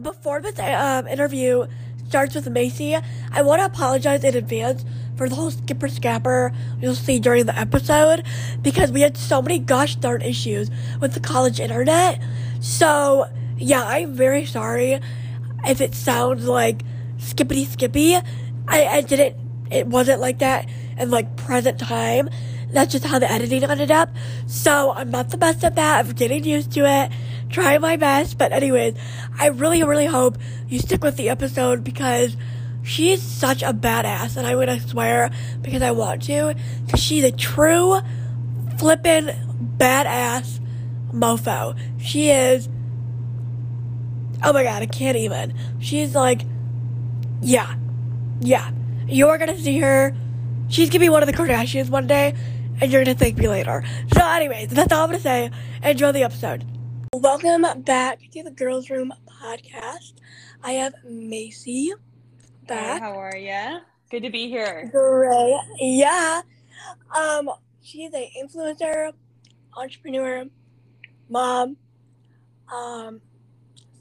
before this um, interview starts with Mayci, I want to apologize in advance for the whole skipper scapper you'll see during the episode because we had so many gosh darn issues with the college internet. So, yeah, I'm very sorry if it sounds like skippity skippy. I, I didn't, it wasn't like that in like present time. That's just how the editing ended up. So I'm not the best at that. I'm getting used to it, trying my best. But anyways, I really, really hope you stick with the episode because she's such a badass. And I'm to swear because I want to. Because she's a true flippin' badass mofo. She is. Oh my god, I can't even. She's like, yeah, yeah. You're gonna see her. She's gonna be one of the Kardashians one day, and you're gonna thank me later. So, anyways, that's all I'm gonna say. Enjoy the episode. Welcome back to the Girls Room podcast. I have Mayci back. Hey, how are you? Good to be here. Great. Yeah. Um, she's a influencer, entrepreneur, mom, um,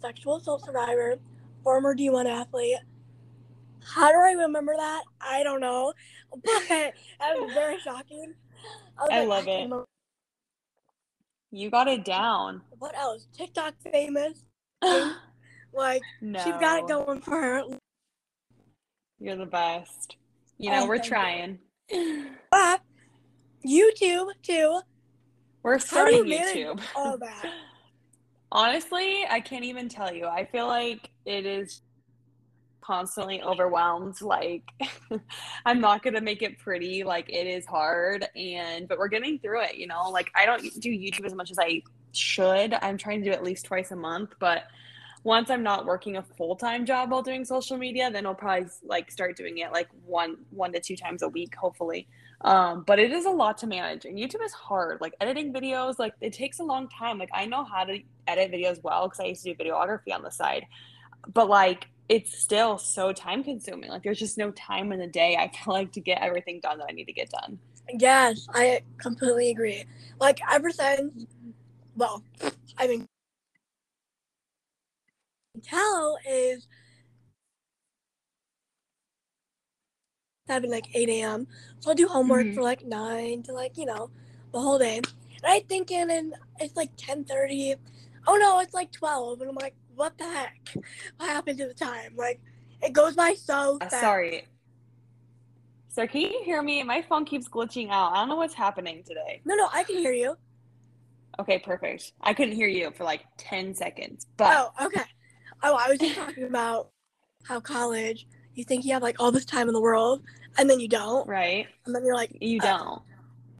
sexual assault survivor, former D1 athlete. How do I remember that? I don't know. But that was very shocking. was I like, love can it. You got it down. What else? TikTok famous. Like, no. she's got it going for her. You're the best. You know, Oh, we're you. trying. But YouTube, too. We're do you starting YouTube. all that? Honestly, I can't even tell you. I feel like it is constantly overwhelmed. Like, I'm not going to make it pretty. Like, it is hard. And, but we're getting through it, you know? Like, I don't do YouTube as much as I should. I'm trying to do at least twice a month. But once I'm not working a full time job while doing social media, then I'll probably like start doing it like one one to two times a week, hopefully. Um, but it is a lot to manage, and YouTube is hard. Like editing videos, like it takes a long time. Like I know how to edit videos well because I used to do videography on the side, but like it's still so time consuming. Like there's just no time in the day. I feel like to get everything done that I need to get done. Yes, I completely agree. Like ever since, well, I mean, tell is having like eight a.m. So I'll do homework Mhm. for like nine to like you know the whole day. And I thinking, and it's like ten thirty. Oh no, it's like twelve, and I'm like, what the heck? What happened to the time? Like, it goes by so Uh, fast. sorry. So can you hear me? My phone keeps glitching out. I don't know what's happening today. No, no, I can hear you. Okay, perfect. I couldn't hear you for like 10 seconds, but Oh, okay. Oh, I was just talking about how college, you think you have like all this time in the world, and then you don't, right? and then you're like, You Oh. don't.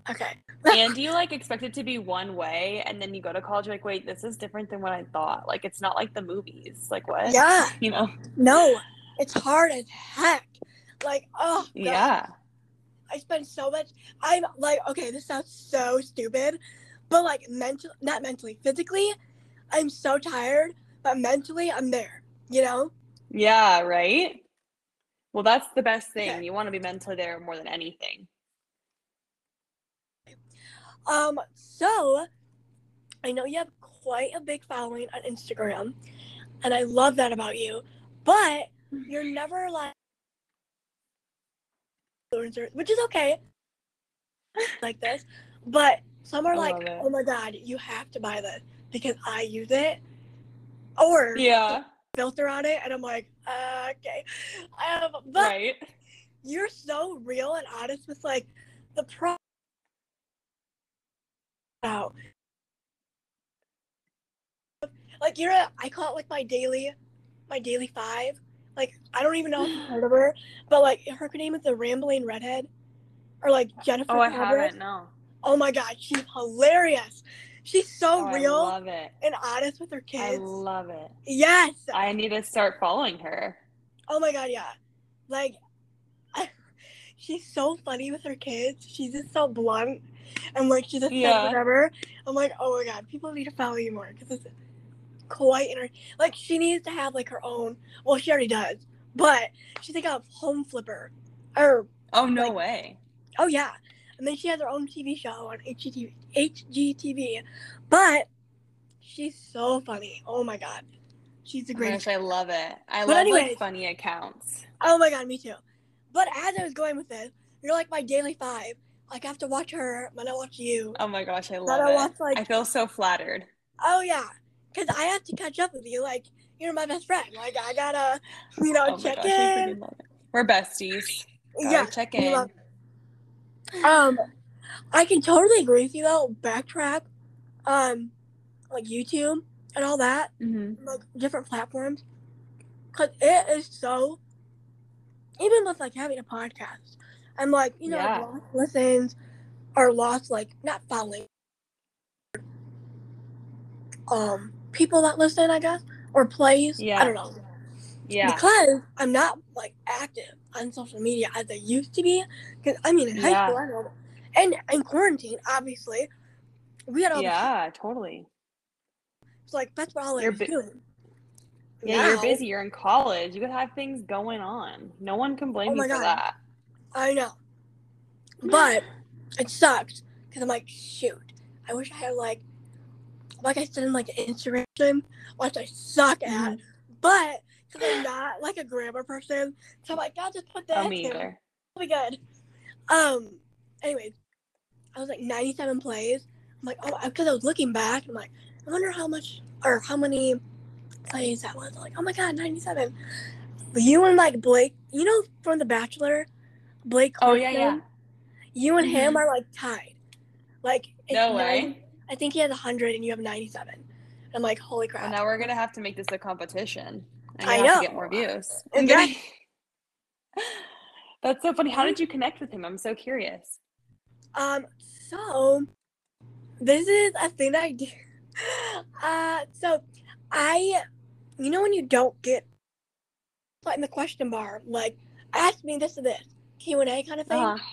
Okay, and do you like expect it to be one way and then you go to college like, wait, this is different than what I thought. Like it's not like the movies. Like what? yeah, You know? no, it's hard as heck. Like, oh, God. Yeah. I spend so much. I'm like, okay, this sounds so stupid, but like mental, not mentally, physically, I'm so tired, but mentally, I'm there. You know? Yeah, right? Well, that's the best thing. Okay. You want to be mentally there more than anything. Um, so I know you have quite a big following on Instagram, and I love that about you, but you're never like which is okay, like this, but some are I like, oh my god, you have to buy this because I use it, or Yeah. filter on it, and I'm like, uh, okay, um, but Right. you're so real and honest with like the pro out like you're a, i call it like my daily my daily five like i don't even know if you've heard of her but like her name is the rambling redhead or like jennifer Oh, I haven't. No. oh my god she's hilarious she's so Oh, I real love it. and honest with her kids. I love it. yes I need to start following her. Oh my god, yeah. Like, she's so funny with her kids. She's just so blunt, and like she's just Yeah. said whatever. I'm like, oh my god, people need to follow you more because it's quite inter- like she needs to have like her own. Well, she already does, but she's like a home flipper, or Oh, no Like- way. oh yeah, and then she has her own TV show on HGTV. HGTV, but she's so funny. Oh my god, She's the Oh greatest. gosh, I love it. I But love anyways- like funny accounts. Oh my god, me too. But as I was going with this, you're like my daily five. Like I have to watch her, then I watch you. Oh my gosh, I love I it. watch like I feel so flattered. oh yeah, because I have to catch up with you. Like you're my best friend. Like I gotta, you know, Oh check gosh, in. freaking love it. We're besties. Gotta Yeah. check in. Um, I can totally agree with you though. Backtrack, um, like YouTube and all that, hmm like different platforms, cause it is so. Even with like having a podcast, I'm like you know Yeah. lost listens, or lost like not following. Um, people that listen, I guess, or plays. Yeah. I don't know Yeah. because I'm not like active on social media as I used to be. Because I mean, in high Yeah. school, I know, and in quarantine, obviously, we had all Yeah, totally. so like that's what all I You're was bu- doing. Yeah, you're busy. You're in college. You could have things going on. No one can blame Oh you for God. that. I know, but it sucks because I'm like, shoot, I wish I had like, like I said in like the Instagram, thing, which I suck at, Mhm. but because I'm not like a grammar person, so I'm like, I'll just put that. Oh, me in. either. It'll be good. Um. Anyways, I was like 97 plays. I'm like, oh, because I was looking back. I'm like, I wonder how much or how many plays that was. like, oh my god, 97. But you and like Blake, you know, from The Bachelor, Blake. Oh yeah, yeah. You and him Mhm. are like tied. Like No 90 way. I think he has 100 and you have 97. And I'm like, holy crap. Well, now we're gonna have to make this a competition. And I know. get more views. Exactly. That's so funny. How did you connect with him? I'm so curious. Um, so this is a thing that I do. Uh, so I, you know, when you don't get put in the question bar, like ask me this or this Q and A kind of thing. Uh-huh.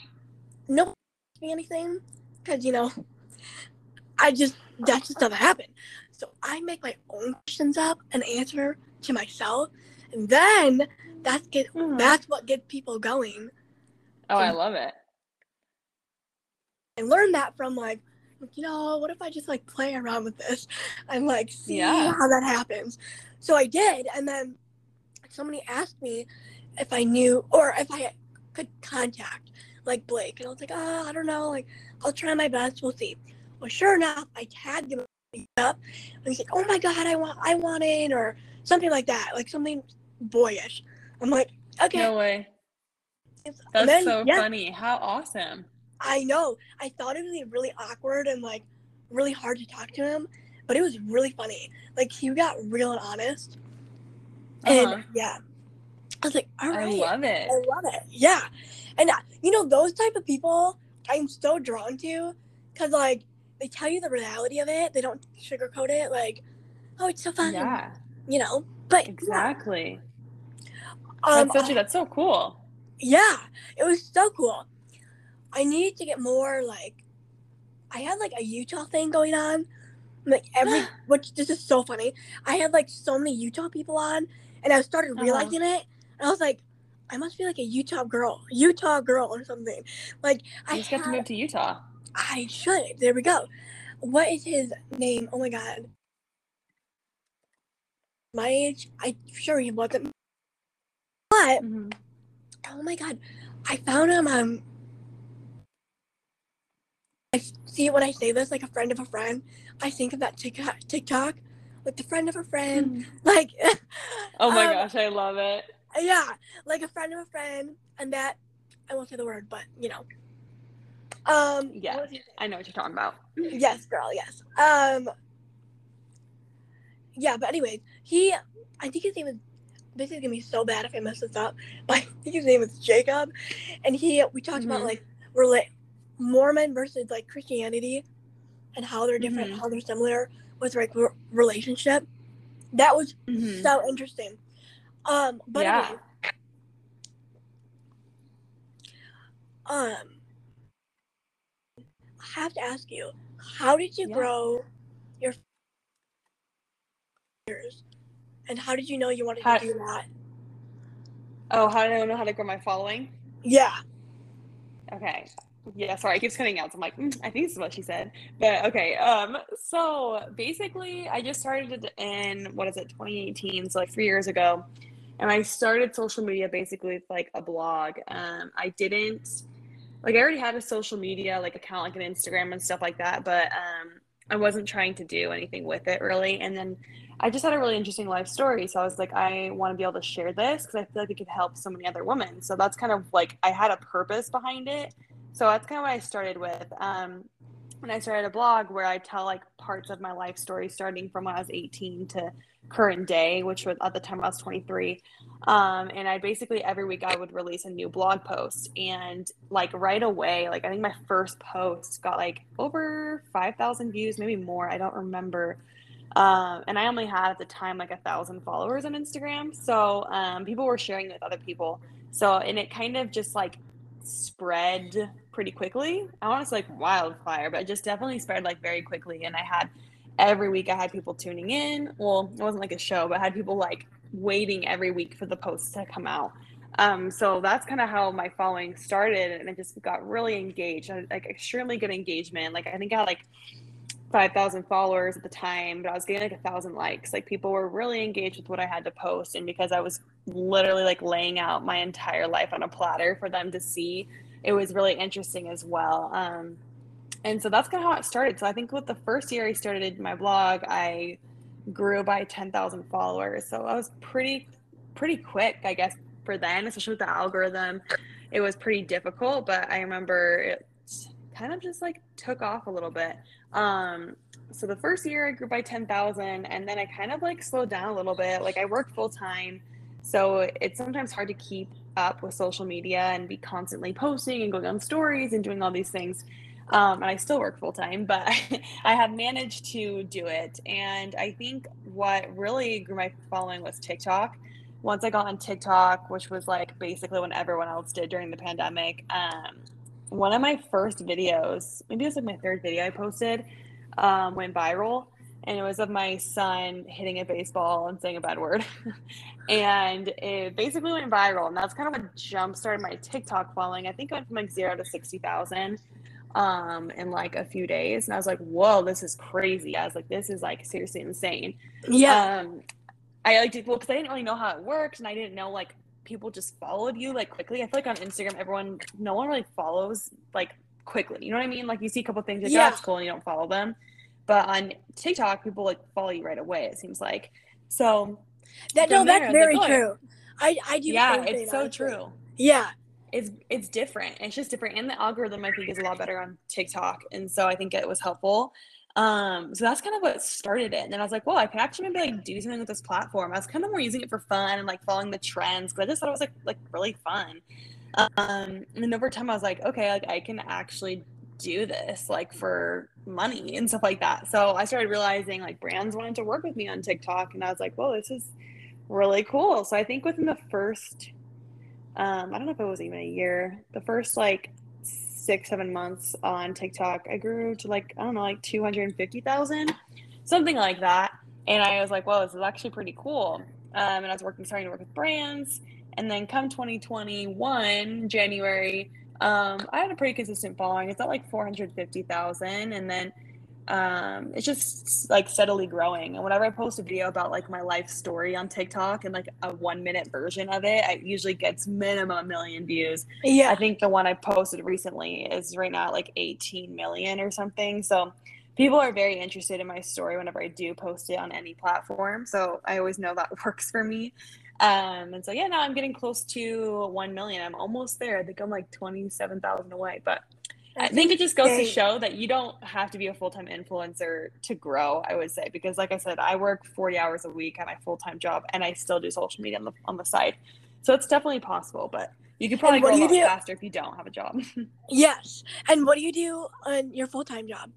No, one me anything because you know, I just that just doesn't happen. So I make my own questions up and answer to myself, and then that's get Hmm. that's what gets people going. Oh, I love it. and learn that from like you know what if i just like play around with this and like see Yeah. how that happens so i did and then somebody asked me if i knew or if i could contact like blake and i was like oh i don't know like i'll try my best we'll see well sure enough i tagged him up and he's like oh my god i want i want in or something like that like something boyish i'm like okay No way. That's then, so yeah, funny. How awesome. I know. I thought it would be really awkward and like really hard to talk to him, but it was really funny. Like he got real and honest. Uh-huh. And yeah, I was like, all I love it. I love it. Yeah, and uh, you know those type of people I'm so drawn to, cause like they tell you the reality of it. They don't sugarcoat it. Like, oh, it's so fun. Yeah, You know. But yeah, exactly. um, That's such a, that's so cool. Yeah, it was so cool. I needed to get more like I had like a Utah thing going on. Like every which this is so funny. I had like so many Utah people on and I started Uh-huh. realizing it. And I was like, I must be like a Utah girl. Utah girl or something. Like I just got to move to Utah. I should. There we go. What is his name? Oh my god. My age, I'm sure he wasn't. But Mhm. Oh my god, I found him on. I see it when I say this, like a friend of a friend. I think of that TikTok, TikTok, like the friend of a friend, like. Oh my um, gosh, I love it. Yeah, like a friend of a friend, and that I won't say the word, but you know. Um. Yeah. what was his I know what you're talking about. Yes, girl. Yes. Um. Yeah, but anyways, he. I think his name is. This is gonna be so bad if I mess this up, but I think his name is Jacob, and he. We talked about Mhm. like relate Mormon versus like Christianity, and how they're different, Mhm. how they're similar with like re- relationship. That was Mhm. so interesting. Um, but Yeah. anyways, um, I have to ask you, how did you Yeah. grow your years, and how did you know you wanted How- to do that? Oh, how do I know how to grow my following? Yeah, Okay. Yeah, sorry, it keeps cutting out. So I'm like, mm, I think this is what she said. But okay, um, so basically, I just started in what is it, 2018, so like three years ago, and I started social media basically with like a blog. Um, I didn't like I already had a social media like account, like an Instagram and stuff like that, but um, I wasn't trying to do anything with it really. And then I just had a really interesting life story. So I was like, I want to be able to share this because I feel like it could help so many other women. So that's kind of like I had a purpose behind it. So that's kind of what I started with. Um, and I started a blog where I tell like parts of my life story starting from when I was 18 to current day, which was at the time I was 23. Um, and I basically every week I would release a new blog post. And like right away, like I think my first post got like over 5,000 views, maybe more. I don't remember. Um, and I only had at the time like a thousand followers on Instagram. So um, people were sharing it with other people. So, and it kind of just like spread pretty quickly. I want to say like wildfire, but it just definitely spread like very quickly. And I had every week I had people tuning in. Well, it wasn't like a show, but I had people like waiting every week for the posts to come out. Um, so that's kind of how my following started, and it just got really engaged. I, like extremely good engagement. Like I think I had like five thousand followers at the time, but I was getting like a thousand likes. Like people were really engaged with what I had to post, and because I was literally like laying out my entire life on a platter for them to see, it was really interesting as well. Um, and so that's kind of how it started. So I think with the first year I started my blog, I grew by 10,000 followers. So I was pretty, pretty quick, I guess, for then, especially with the algorithm. It was pretty difficult, but I remember it kind of just like took off a little bit. Um, so the first year I grew by 10,000 and then I kind of like slowed down a little bit. Like I work full time. So it's sometimes hard to keep up with social media and be constantly posting and going on stories and doing all these things. Um, and I still work full time, but I have managed to do it. And I think what really grew my following was TikTok. Once I got on TikTok, which was like basically when everyone else did during the pandemic, um, one of my first videos, maybe it was like my third video I posted, um, went viral. And it was of my son hitting a baseball and saying a bad word. and it basically went viral. And that's kind of what jump started my TikTok following. I think it went from like zero to 60,000 um in like a few days and i was like whoa this is crazy i was like this is like seriously insane Yeah. um i like did well because i didn't really know how it worked and i didn't know like people just followed you like quickly i feel like on instagram everyone no one really follows like quickly you know what i mean like you see a couple things like Yeah. that's cool and you don't follow them but on tiktok people like follow you right away it seems like so that no, from there, I that's was like, very "Oh, true. I I do. yeah it's so true Yeah. it's it's different. It's just different, and the algorithm I think is a lot better on TikTok, and so I think it was helpful. Um, so that's kind of what started it. And then I was like, well, I can actually maybe like do something with this platform. I was kind of more using it for fun and like following the trends because I just thought it was like like really fun. Um, and then over time, I was like, okay, like I can actually do this like for money and stuff like that. So I started realizing like brands wanted to work with me on TikTok, and I was like, whoa, this is really cool. So I think within the first um, I don't know if it was even a year. The first like six, seven months on TikTok, I grew to like, I don't know, like 250,000, something like that. And I was like, whoa, this is actually pretty cool. Um, and I was working, starting to work with brands. And then come 2021, January, um, I had a pretty consistent following. It's at like 450,000. And then um, it's just like steadily growing. And whenever I post a video about like my life story on TikTok and like a one minute version of it, it usually gets minimum a million views. Yeah. I think the one I posted recently is right now at like 18 million or something. So people are very interested in my story whenever I do post it on any platform. So I always know that works for me. Um, and so yeah, now I'm getting close to 1 million. I'm almost there. I think I'm like 27,000 away, but I think it just goes to show that you don't have to be a full time influencer to grow. I would say because, like I said, I work forty hours a week at my full time job, and I still do social media on the on the side. So it's definitely possible, but you could probably grow a lot do- faster if you don't have a job. Yes. And what do you do on your full time job?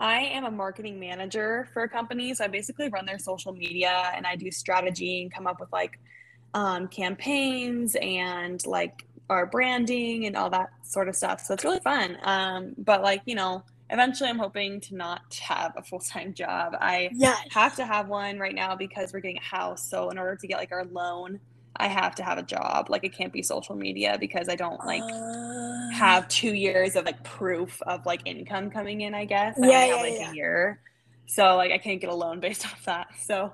I am a marketing manager for a company, so I basically run their social media and I do strategy and come up with like um, campaigns and like our branding and all that sort of stuff. So it's really fun. Um, but like you know, eventually I'm hoping to not have a full time job. I Yes. have to have one right now because we're getting a house. So in order to get like our loan I have to have a job. Like it can't be social media because I don't like Uh, have two years of like proof of like income coming in, I guess. I Yeah, have yeah, like yeah. a year. So like I can't get a loan based off that. So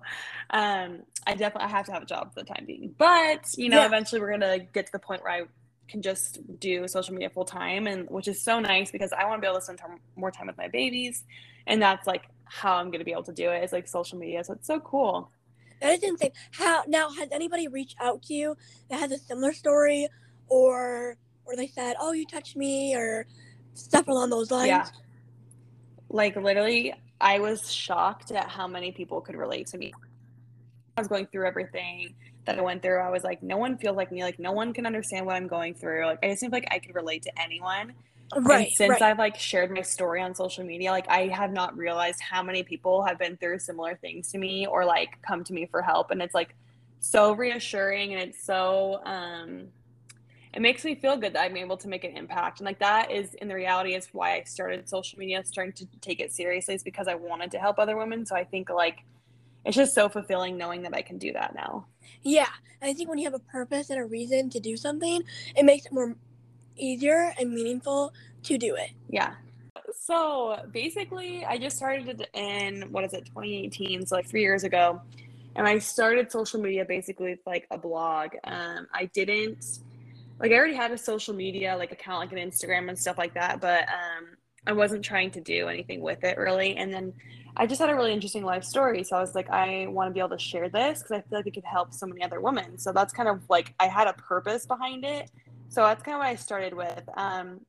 um I definitely I have to have a job for the time being. But you know, Yeah. eventually we're gonna get to the point where I can just do social media full time and which is so nice because I want to be able to spend time, more time with my babies. And that's like how I'm gonna be able to do it is like social media. So it's so cool. That is insane. How now has anybody reached out to you that has a similar story, or or they said, "Oh, you touched me," or stuff along those lines? Yeah. Like literally, I was shocked at how many people could relate to me. I was going through everything that I went through. I was like, no one feels like me. Like no one can understand what I'm going through. Like I just feel like I could relate to anyone. Right. and since right. I've like shared my story on social media, like I have not realized how many people have been through similar things to me or like come to me for help. And it's like so reassuring and it's so um it makes me feel good that I'm able to make an impact. And like that is in the reality is why I started social media, starting to take it seriously is because I wanted to help other women. So I think like it's just so fulfilling knowing that I can do that now. Yeah, I think when you have a purpose and a reason to do something, it makes it more easier and meaningful to do it. Yeah. So basically, I just started in what is it, 2018, so like three years ago, and I started social media basically with like a blog. Um, I didn't like I already had a social media like account, like an Instagram and stuff like that, but um, I wasn't trying to do anything with it really. And then I just had a really interesting life story, so I was like, I want to be able to share this because I feel like it could help so many other women. So that's kind of like I had a purpose behind it. So that's kind of what I started with. Um,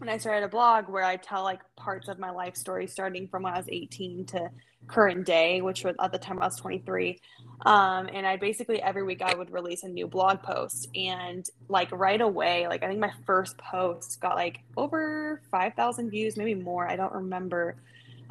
and I started a blog where I tell like parts of my life story starting from when I was 18 to current day, which was at the time I was 23. Um, and I basically every week I would release a new blog post. And like right away, like I think my first post got like over 5,000 views, maybe more. I don't remember.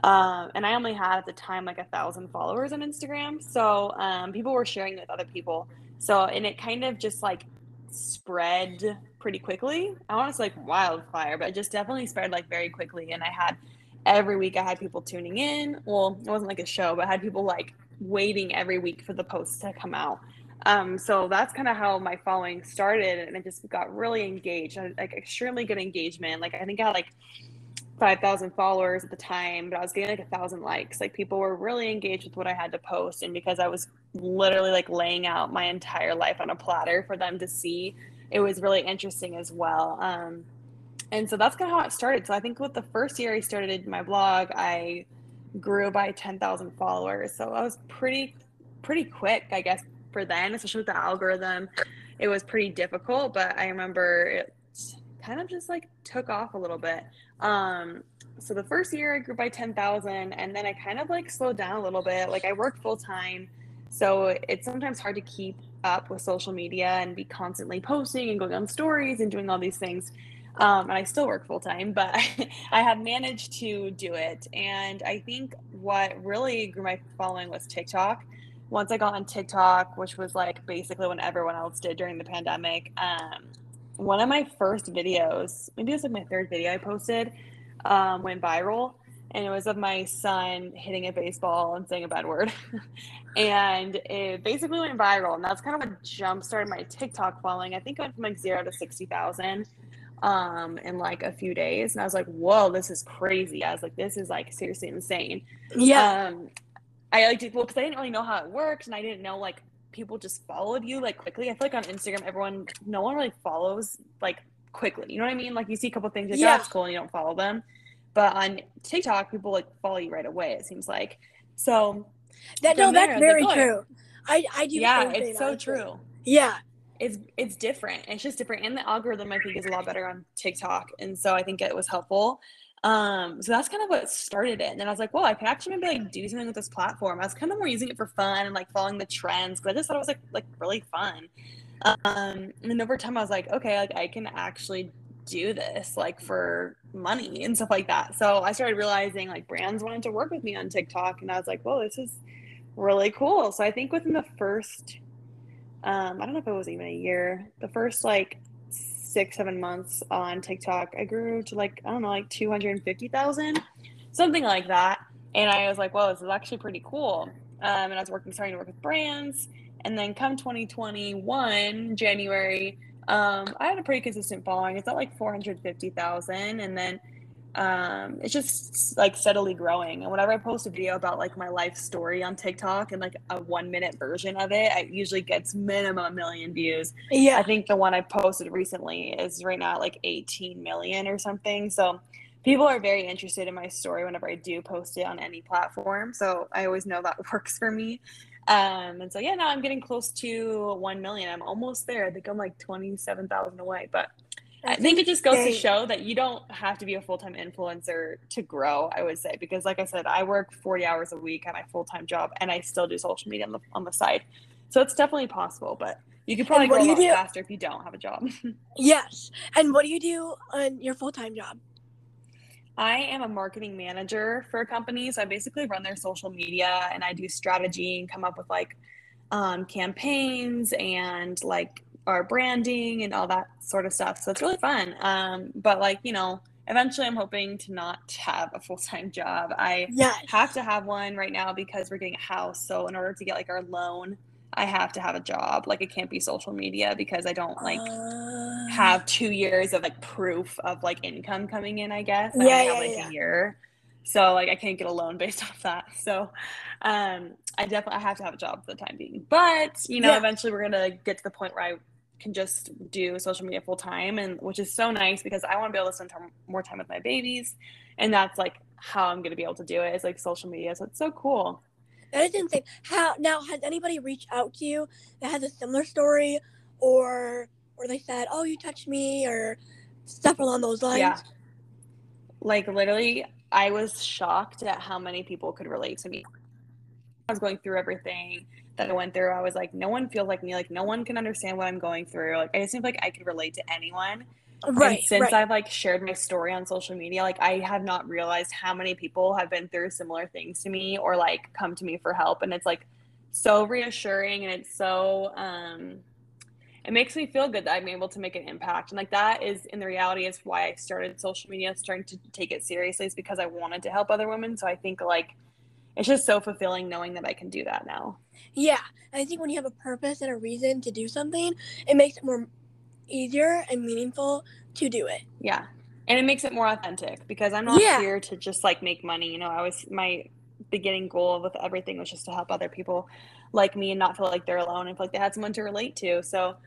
Um, and I only had at the time like a thousand followers on Instagram. So um, people were sharing it with other people. So, and it kind of just like spread pretty quickly. I want to say like wildfire, but it just definitely spread like very quickly. And I had every week I had people tuning in. Well, it wasn't like a show, but I had people like waiting every week for the posts to come out. Um, so that's kind of how my following started, and it just got really engaged. I like extremely good engagement. Like I think I had like five thousand followers at the time, but I was getting like a thousand likes. Like people were really engaged with what I had to post, and because I was literally like laying out my entire life on a platter for them to see, it was really interesting as well. Um, and so that's kind of how it started. So I think with the first year I started my blog, I grew by 10,000 followers. So I was pretty, pretty quick, I guess, for then, especially with the algorithm. It was pretty difficult, but I remember it kind of just like took off a little bit. Um, so the first year I grew by 10,000 and then I kind of like slowed down a little bit. Like I work full time. So it's sometimes hard to keep up with social media and be constantly posting and going on stories and doing all these things. Um, and I still work full time, but I have managed to do it. And I think what really grew my following was TikTok. Once I got on TikTok, which was like basically when everyone else did during the pandemic, um, one of my first videos, maybe it was like my third video I posted, um, went viral. And it was of my son hitting a baseball and saying a bad word. and it basically went viral. And that's kind of what jump started my TikTok following. I think it went from like zero to 60,000 um in like a few days and i was like whoa this is crazy i was like this is like seriously insane Yeah. um i like did well because i didn't really know how it worked and i didn't know like people just followed you like quickly i feel like on instagram everyone no one really follows like quickly you know what i mean like you see a couple things like Yeah. oh, that's cool and you don't follow them but on tiktok people like follow you right away it seems like so that no, from there, I that's was like, very "Oh, true. I I do. yeah it's so true Yeah. It's it's different. It's just different, and the algorithm I think is a lot better on TikTok, and so I think it was helpful. Um, so that's kind of what started it. And then I was like, well, I could actually maybe like do something with this platform. I was kind of more using it for fun and like following the trends because I just thought it was like like really fun. Um, and then over time, I was like, okay, like I can actually do this like for money and stuff like that. So I started realizing like brands wanted to work with me on TikTok, and I was like, well, this is really cool. So I think within the first um, I don't know if it was even a year. The first like six, seven months on TikTok, I grew to like, I don't know, like 250,000, something like that. And I was like, well, this is actually pretty cool. Um, and I was working, starting to work with brands. And then come 2021, January, um, I had a pretty consistent following. It's at like 450,000. And then um, it's just like steadily growing. And whenever I post a video about like my life story on TikTok and like a one minute version of it, it usually gets minimum a million views. Yeah. I think the one I posted recently is right now at like 18 million or something. So people are very interested in my story whenever I do post it on any platform. So I always know that works for me. Um, and so yeah, now I'm getting close to 1 million. I'm almost there. I think I'm like 27,000 away, but I think it just goes to show that you don't have to be a full time influencer to grow. I would say because, like I said, I work forty hours a week at my full time job, and I still do social media on the on the side. So it's definitely possible, but you could probably grow a lot faster if you don't have a job. yes. And what do you do on your full time job? I am a marketing manager for a company, so I basically run their social media and I do strategy and come up with like um, campaigns and like our branding and all that sort of stuff. So it's really fun. Um, but like, you know, eventually I'm hoping to not have a full time job. I yes. have to have one right now because we're getting a house. So in order to get like our loan, I have to have a job. Like it can't be social media because I don't like uh, have two years of like proof of like income coming in, I guess. I yeah, have yeah, like yeah. a year. So like I can't get a loan based off that. So um I definitely I have to have a job for the time being. But you know, Yeah. eventually we're gonna get to the point where I can just do social media full time and which is so nice because I want to be able to spend time, more time with my babies and that's like how I'm going to be able to do it is like social media so it's so cool That is insane. How now has anybody reached out to you that has a similar story or or they said, Oh, you touched me or stuff along those lines? yeah like literally I was shocked at how many people could relate to me I was going through everything that I went through I was like no one feels like me like no one can understand what I'm going through like I just seemed like I could relate to anyone Right. and since right. I've like shared my story on social media, like I have not realized how many people have been through similar things to me or like come to me for help. And it's like so reassuring and it's so um it makes me feel good that I'm able to make an impact. And like that is in the reality is why I started social media, starting to take it seriously is because I wanted to help other women. So I think like it's just so fulfilling knowing that I can do that now. Yeah. I think when you have a purpose and a reason to do something, it makes it more easier and meaningful to do it. Yeah. And it makes it more authentic because I'm not Yeah. here to just like make money. You know, I was my beginning goal with everything was just to help other people like me and not feel like they're alone and feel like they had someone to relate to. So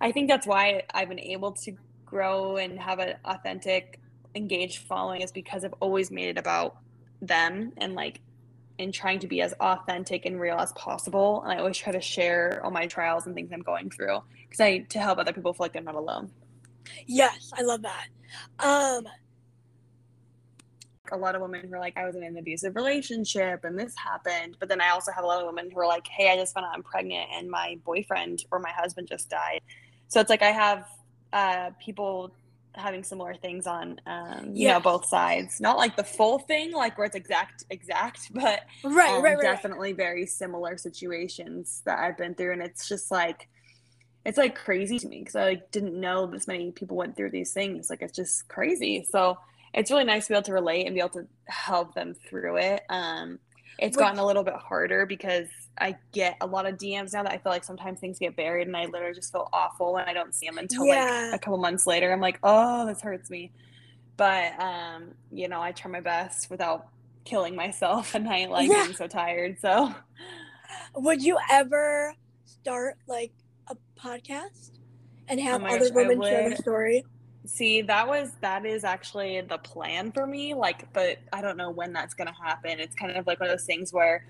I think that's why I've been able to grow and have an authentic, engaged following is because I've always made it about them and like and trying to be as authentic and real as possible. And I always try to share all my trials and things I'm going through because I to help other people feel like they're not alone. Yes, I love that. Um, a lot of women who are like, I was in an abusive relationship and this happened. But then I also have a lot of women who are like, hey, I just found out I'm pregnant and my boyfriend or my husband just died. So it's like I have uh, people having similar things on, um, you know, both sides. Not like the full thing, like where it's exact, exact, but right, um, right, right, right. definitely very similar situations that I've been through. And it's just like, it's like crazy to me because I like didn't know this many people went through these things. Like it's just crazy. So it's really nice to be able to relate and be able to help them through it. Um, it's Which- gotten a little bit harder because I get a lot of DMs now that I feel like sometimes things get buried and I literally just feel awful when I don't see them until Yeah. like a couple months later. I'm like, oh, this hurts me. But um, you know, I try my best without killing myself at night, like Yeah. being so tired. So Would you ever start like a podcast and have my other gosh, women share their story? See, that was that is actually the plan for me. Like, but I don't know when that's gonna happen. It's kind of like one of those things where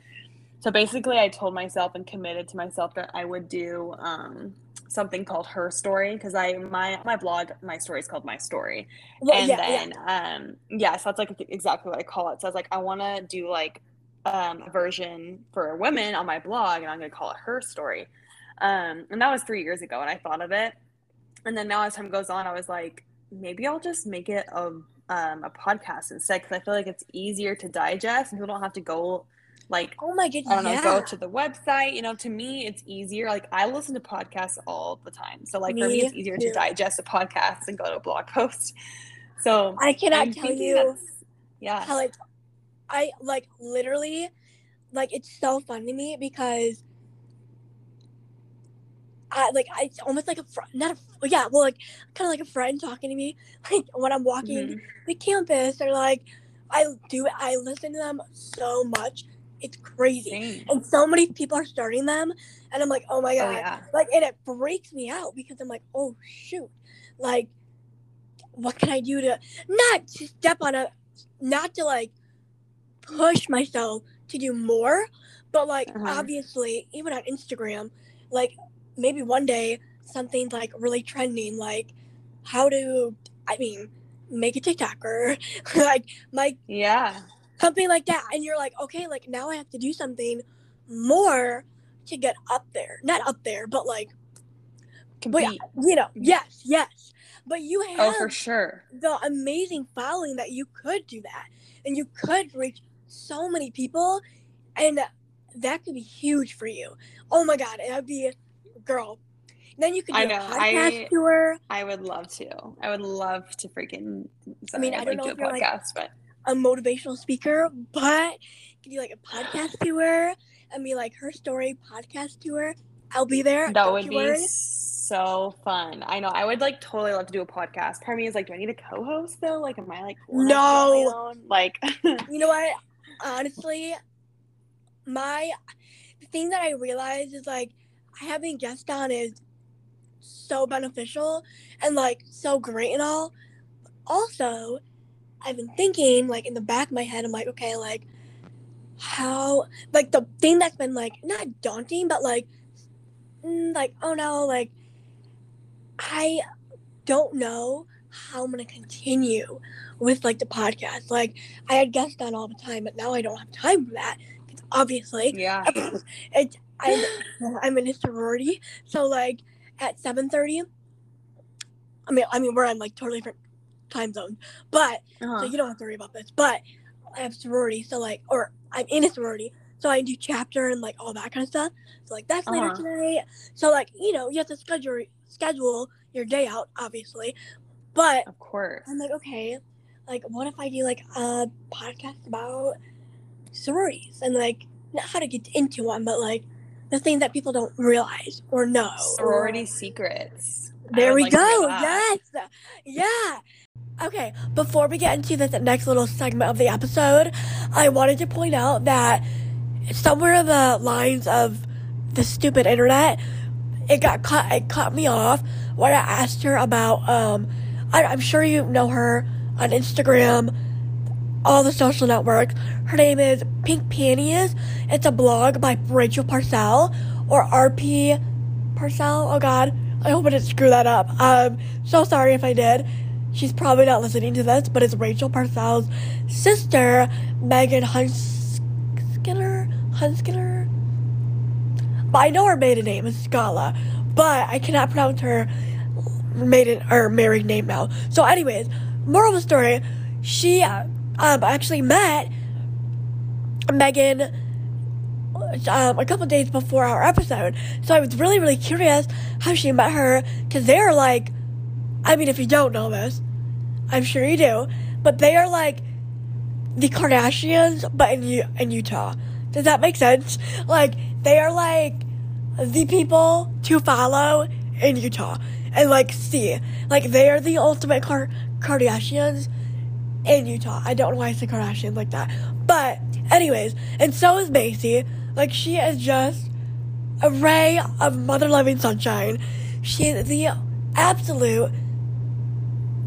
so basically I told myself and committed to myself that I would do um something called her story because I my my blog my story is called my story. Well, and yeah, then um yeah so that's like exactly what I call it. So I was like I want to do like um a version for women on my blog and I'm gonna call it her story. Um and that was three years ago and I thought of it. And then now as time goes on I was like maybe I'll just make it a um a podcast instead because I feel like it's easier to digest and people don't have to go like Oh my goodness, I don't know, yeah. go to the website. You know, to me, it's easier. Like I listen to podcasts all the time, so like for me, Me it's easier too. to digest a podcast than go to a blog post. So I cannot I'm tell you yeah, how like I like literally like it's so fun to me because I like I it's almost like a friend, not a yeah, well like kind of like a friend talking to me like when I'm walking Mhm. the campus or like I do I listen to them so much. It's crazy. And so many people are starting them and I'm like, "Oh my Oh god." yeah. Like and it breaks me out because I'm like, "Oh shoot." Like what can I do to not to step on a not to like push myself to do more, but like Uh-huh. obviously even on Instagram, like maybe one day something's like really trending, like how to I mean make a TikTok or like my Yeah. Something like that, and you're like, okay, like now I have to do something more to get up there, not up there, but like but yeah, you know, yes, yes. But you have Oh, for sure. the amazing following that you could do that and you could reach so many people and that could be huge for you oh my god it would be girl then you could do I a know, podcast I- tour I would love to. I would love to freaking. Sorry, mean, I don't like know do a you're, like, podcast, but a motivational speaker but you do like a podcast tour and be like her story podcast tour i'll be there that would be worry. so fun. I know. I would like totally love to do a podcast. Part of me is like, do I need a co-host though? Like, am I like cool enough to do it on my own? Like, you know what honestly my the thing that i realized is like having guests on is so beneficial and like so great and all also i've been thinking like in the back of my head i'm like okay like how like the thing that's been like not daunting but like mm, like oh no like i don't know how i'm gonna continue with like the podcast like I had guests on all the time, but now I don't have time for that. It's obviously, yeah. it's I'm, I'm in a sorority, so like at seven thirty. I mean, I mean we're on like totally different time zones, but so Uh-huh. you don't have to worry about this. But I have sorority, so like, or I'm in a sorority, so I do chapter and like all that kind of stuff. So like that's later Uh-huh. tonight. So like you know you have to schedule schedule your day out, obviously, but Of course. I'm like, okay, like, what if I do like a podcast about sororities and like not how to get into one, but like the things that people don't realize or know. or- Sorority secrets. There we like go. Yes. Yeah. Okay, before we get into this next little segment of the episode, I wanted to point out that somewhere in the lines of the stupid internet, it got cut. It cut me off when I asked her about. Um, I, I'm sure you know her on Instagram, all the social networks. Her name is Pink Peonies. It's a blog by Rachel Parcell or RP Parcell. Oh God, I hope I didn't screw that up. Um, so sorry if I did. She's probably not listening to this, but it's Rachel Parcell's sister, Megan Hunskiller. Hunskiller. But I know her maiden name is Scala, but I cannot pronounce her maiden or married name now. So, anyways, moral of the story: she uh, um actually met Megan um, a couple days before our episode. So I was really, really curious how she met her because they're like, I mean, if you don't know this, I'm sure you do, but they are like the Kardashians, but in U- in Utah. Does that make sense? Like they are like the people to follow in Utah and like see, like they are the ultimate Kar- Kardashians in Utah. I don't know why I say Kardashians like that, but anyways, and so is Mayci. Like she is just a ray of mother loving sunshine. She is the absolute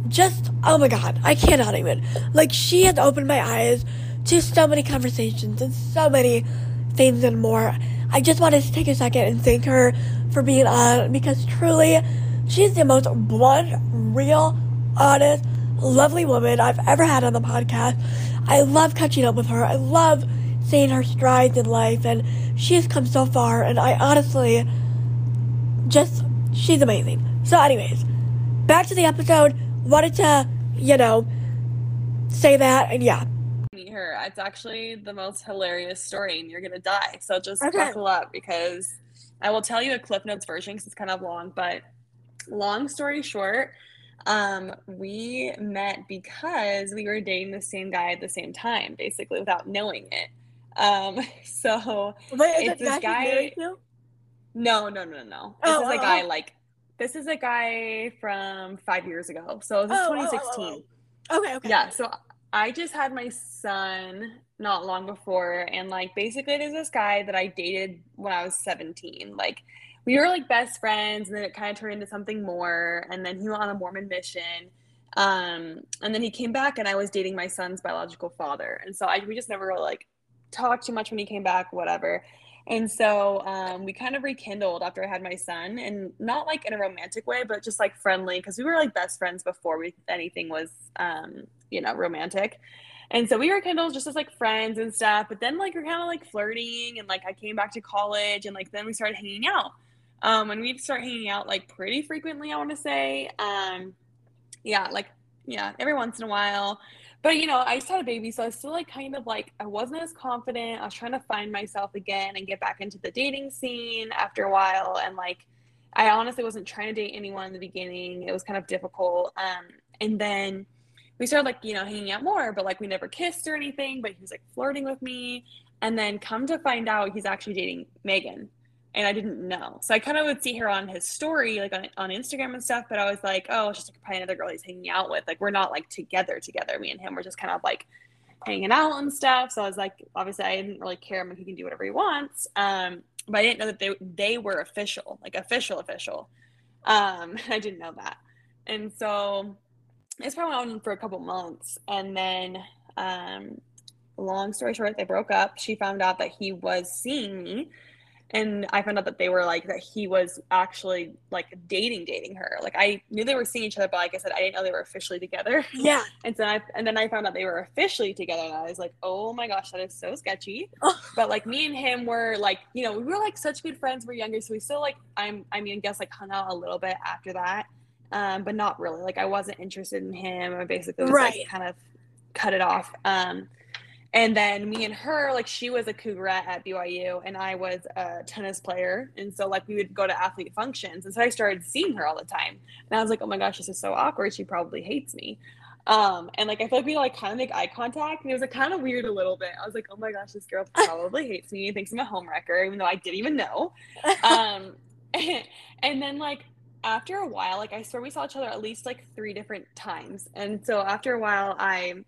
just oh my god, I cannot even. Like she has opened my eyes to so many conversations and so many things and more. I just wanted to take a second and thank her for being on because truly she's the most blunt, real, honest, lovely woman I've ever had on the podcast. I love catching up with her. I love seeing her strides in life and she has come so far and I honestly just she's amazing. So anyways, back to the episode. Wanted to, you know, say that and yeah. meet her. It's actually the most hilarious story, and you're gonna die. So just Okay. buckle up because I will tell you a Cliff Notes version because it's kind of long. But long story short, um, we met because we were dating the same guy at the same time, basically without knowing it. Um, so Wait, It's this guy she's guy- married to? No, no, no, no. This Oh, is a guy oh. like this is a guy from five years ago. So this is Oh, oh, oh, 2016. oh, Okay, okay. Yeah, so I just had my son not long before, and like basically there's this guy that I dated when I was 17. Like we were like best friends, and then it kind of turned into something more, and then he went on a Mormon mission. Um, and then he came back and I was dating my son's biological father. And so I we just never really like talked too much when he came back, whatever. And so um, we kind of rekindled after I had my son, and not like in a romantic way, but just like friendly because we were like best friends before we anything was, um, you know, romantic. And so we rekindled just as like friends and stuff. But then like we're kind of like flirting, and like I came back to college, and like then we started hanging out. Um, and we'd start hanging out like pretty frequently, I want to say. Um, yeah, like yeah, every once in a while. But you know, I just had a baby, so I was still like kind of like I wasn't as confident. I was trying to find myself again and get back into the dating scene after a while. And like I honestly wasn't trying to date anyone in the beginning. It was kind of difficult. Um, and then we started like, you know, hanging out more, but like we never kissed or anything, but he was like flirting with me. And then come to find out he's actually dating Megan and I didn't know. So I kind of would see her on his story, like on, on Instagram and stuff, but I was like, oh, just like probably another girl he's hanging out with. Like we're not like together together. Me and him were just kind of like hanging out and stuff. So I was like, obviously I didn't really care. I mean, he can do whatever he wants. Um, but I didn't know that they they were official, like official, official. Um, I didn't know that. And so it's probably on for a couple months. And then um long story short, they broke up. She found out that he was seeing me and I found out that they were like that he was actually like dating dating her. Like I knew they were seeing each other, but like I said, I didn't know they were officially together. Yeah. And so I and then I found out they were officially together, and I was like, oh my gosh, that is so sketchy. But like me and him were like, you know, we were like such good friends. We're younger, so we still like I'm I mean, I guess like hung out a little bit after that, um, but not really. Like I wasn't interested in him. I basically just Right. like kind of cut it off. Um, and then me and her, like she was a cougarette at BYU and I was a tennis player. And so like we would go to athlete functions. And so I started seeing her all the time. And I was like, oh my gosh, this is so awkward. She probably hates me. Um, and like I feel like we like kind of make eye contact and it was like kind of weird a little bit. I was like, oh my gosh, this girl probably hates me and thinks I'm a homewrecker, even though I didn't even know. Um and then like after a while, like I swear we saw each other at least like three different times. And so after a while I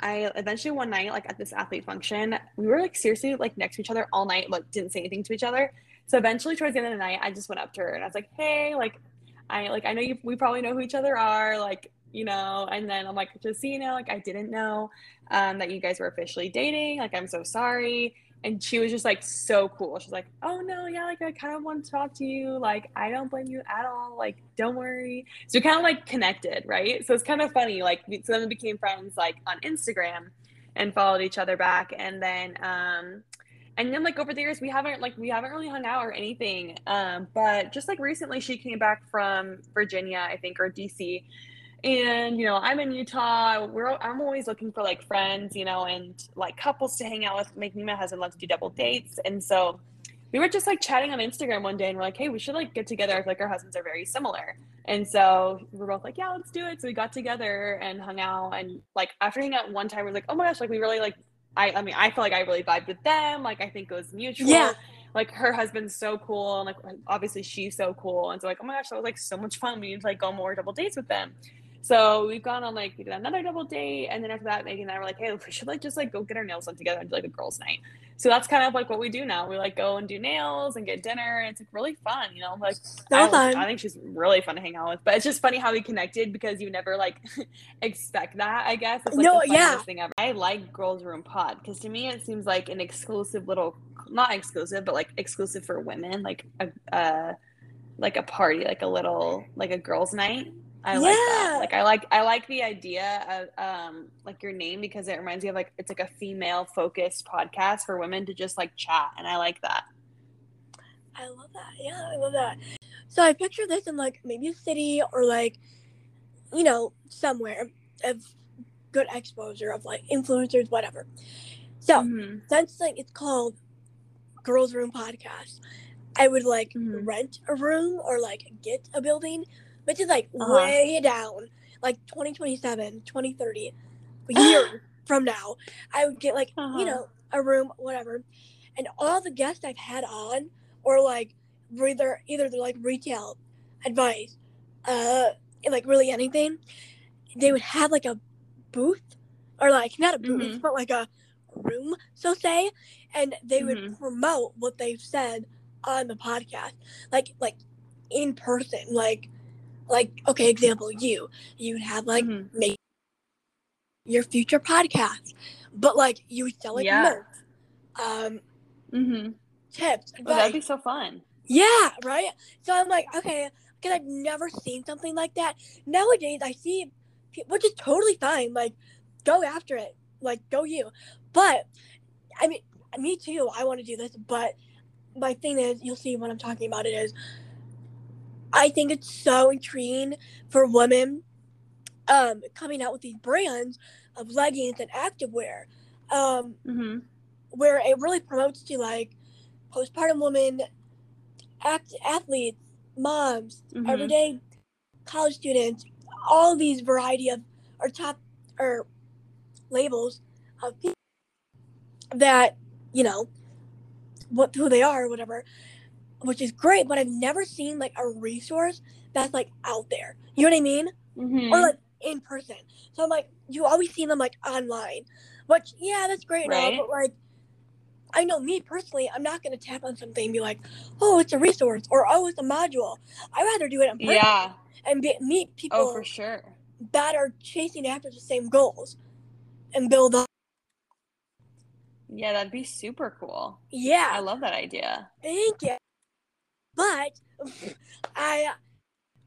I eventually one night, like at this athlete function, we were like seriously like next to each other all night, like didn't say anything to each other. So eventually towards the end of the night, I just went up to her and I was like, Hey, like I like I know you we probably know who each other are, like, you know, and then I'm like, just so you know, like I didn't know um that you guys were officially dating. Like I'm so sorry. And she was just like so cool. She's like, Oh no, yeah, like I kind of want to talk to you. Like, I don't blame you at all. Like, don't worry. So we kind of like connected, right? So it's kind of funny. Like, so then we became friends like on Instagram and followed each other back. And then, um, and then like over the years, we haven't like we haven't really hung out or anything. Um, but just like recently, she came back from Virginia, I think, or DC, and you know i'm in utah. We're i'm always looking for like friends you know and like couples to hang out with making my husband love to do double dates. And so we were just like chatting on instagram one day and we're like hey we should like get together I feel like our husbands are very similar. And so we we're both like yeah let's do it. So we got together and hung out. And like after hanging out one time we are like oh my gosh like we really like i i mean i feel like i really vibed with them. Like i think it was mutual. Yeah. like her husband's so cool and like obviously she's so cool. And so like oh my gosh that was like so much fun. We need to like go more double dates with them so we've gone on like we did another double date and then after that Megan and I were like hey we should like just like go get our nails done together and do like a girls night. So that's kind of like what we do now. We like go and do nails and get dinner and it's like really fun you know? Like So I, fun. I think she's really fun to hang out with but it's just funny how we connected because you never like expect that I guess. It's like No, the yeah. thing ever. I like Girls Room Pod because to me it seems like an exclusive little not exclusive but like exclusive for women like a uh like a party like a little like a girls night I like that. Like I like I like the idea of um like your name because it reminds me of like it's like a female focused podcast for women to just like chat and I like that. I love that. Yeah, I love that. So I picture this in like maybe a city or like, you know, somewhere of good exposure of like influencers, whatever. So Mhm. since like it's called Girls Room Podcast, I would like Mhm. rent a room or like get a building, which is like Uh-huh. way down, like 2027, 2030, a year from now. I would get like, Uh-huh. you know, a room, whatever. And all the guests I've had on or like either either they're like retail advice, uh, like really anything, they would have like a booth or like not a booth, Mhm. but like a room, so say, and they would Mhm. promote what they've said on the podcast, like like in person, like like okay, example, you you would have like Mhm. make your future podcast, but like you would sell like Yeah. merch, um, Mhm. tips, Oh, that'd be so fun. Yeah, right. So I'm like, okay, because I've never seen something like that. Nowadays, I see, which is totally fine. Like, go after it. Like, go you. But I mean, me too. I want to do this, but my thing is, you'll see what I'm talking about. It is, I think it's so intriguing for women, um, coming out with these brands of leggings and activewear, um, Mhm. where it really promotes to like postpartum women, act athletes, moms, Mhm. everyday college students, all these variety of or top or labels of people that you know what who they are or whatever, which is great. But I've never seen like a resource that's like out there. You know what I mean? Mhm. Or like in person. So I'm like, you always see them like online, which yeah, that's great, Right. but like. I know me personally, I'm not gonna tap on something and be like, "Oh, it's a resource" or "Oh, it's a module." I would rather do it in person yeah. and be, meet people Oh, for sure. that are chasing after the same goals and build up. Yeah, that'd be super cool. Yeah, I love that idea. thank you. But I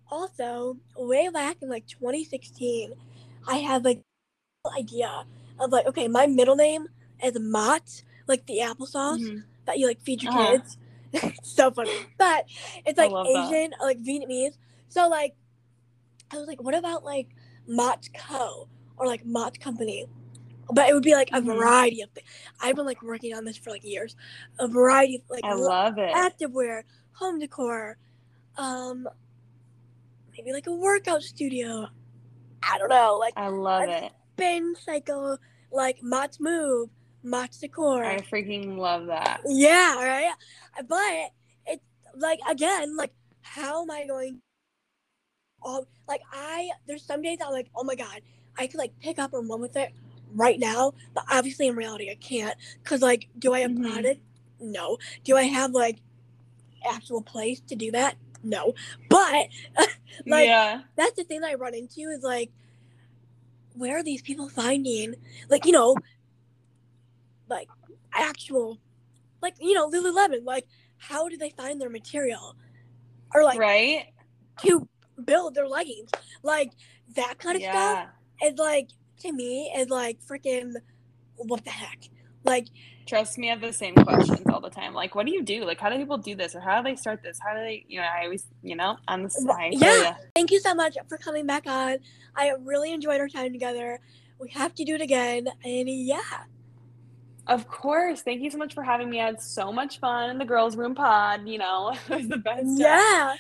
also way back in like 2016, I had like idea of like, okay, my middle name is Mott, like the applesauce Mhm. that you like feed your Uh-huh. kids. it's so funny, but it's like. Asian, like Vietnamese. So like, I was like, what about like Mott Co or like Mott Company? But it would be like a Mhm. variety of things. I've been like working on this for like years. A variety of like I lo- love it. activewear, home decor, um, maybe like a workout studio. I don't know, like I love it. spin cycle, like Mott's Move, Mott's Decor. I freaking love that. Yeah, right. But it's like again, like how am I going? Oh, like I there's some days I'm like, oh my god, I could like pick up and run with it right now, but obviously in reality I can't. Cause like, do I have Mhm. product? No. Do I have like actual place to do that? No. But like yeah. that's the thing that I run into is like, where are these people finding, like, you know, like actual, like, you know, Lululemon, like, how do they find their material? Or like right? to build their leggings? Like, that kind of stuff Yeah. is like, to me, is like freaking, what the heck? Like, Trust me, I have the same questions all the time. Like, what do you do? Like, how do people do this? Or how do they start this? How do they, you know, I always, you know, on the side. yeah. thank you so much for coming back on. I really enjoyed our time together. We have to do it again. And yeah. Of course. Thank you so much for having me. I had so much fun in the girls' room pod. You know, it was the best. time. Yeah.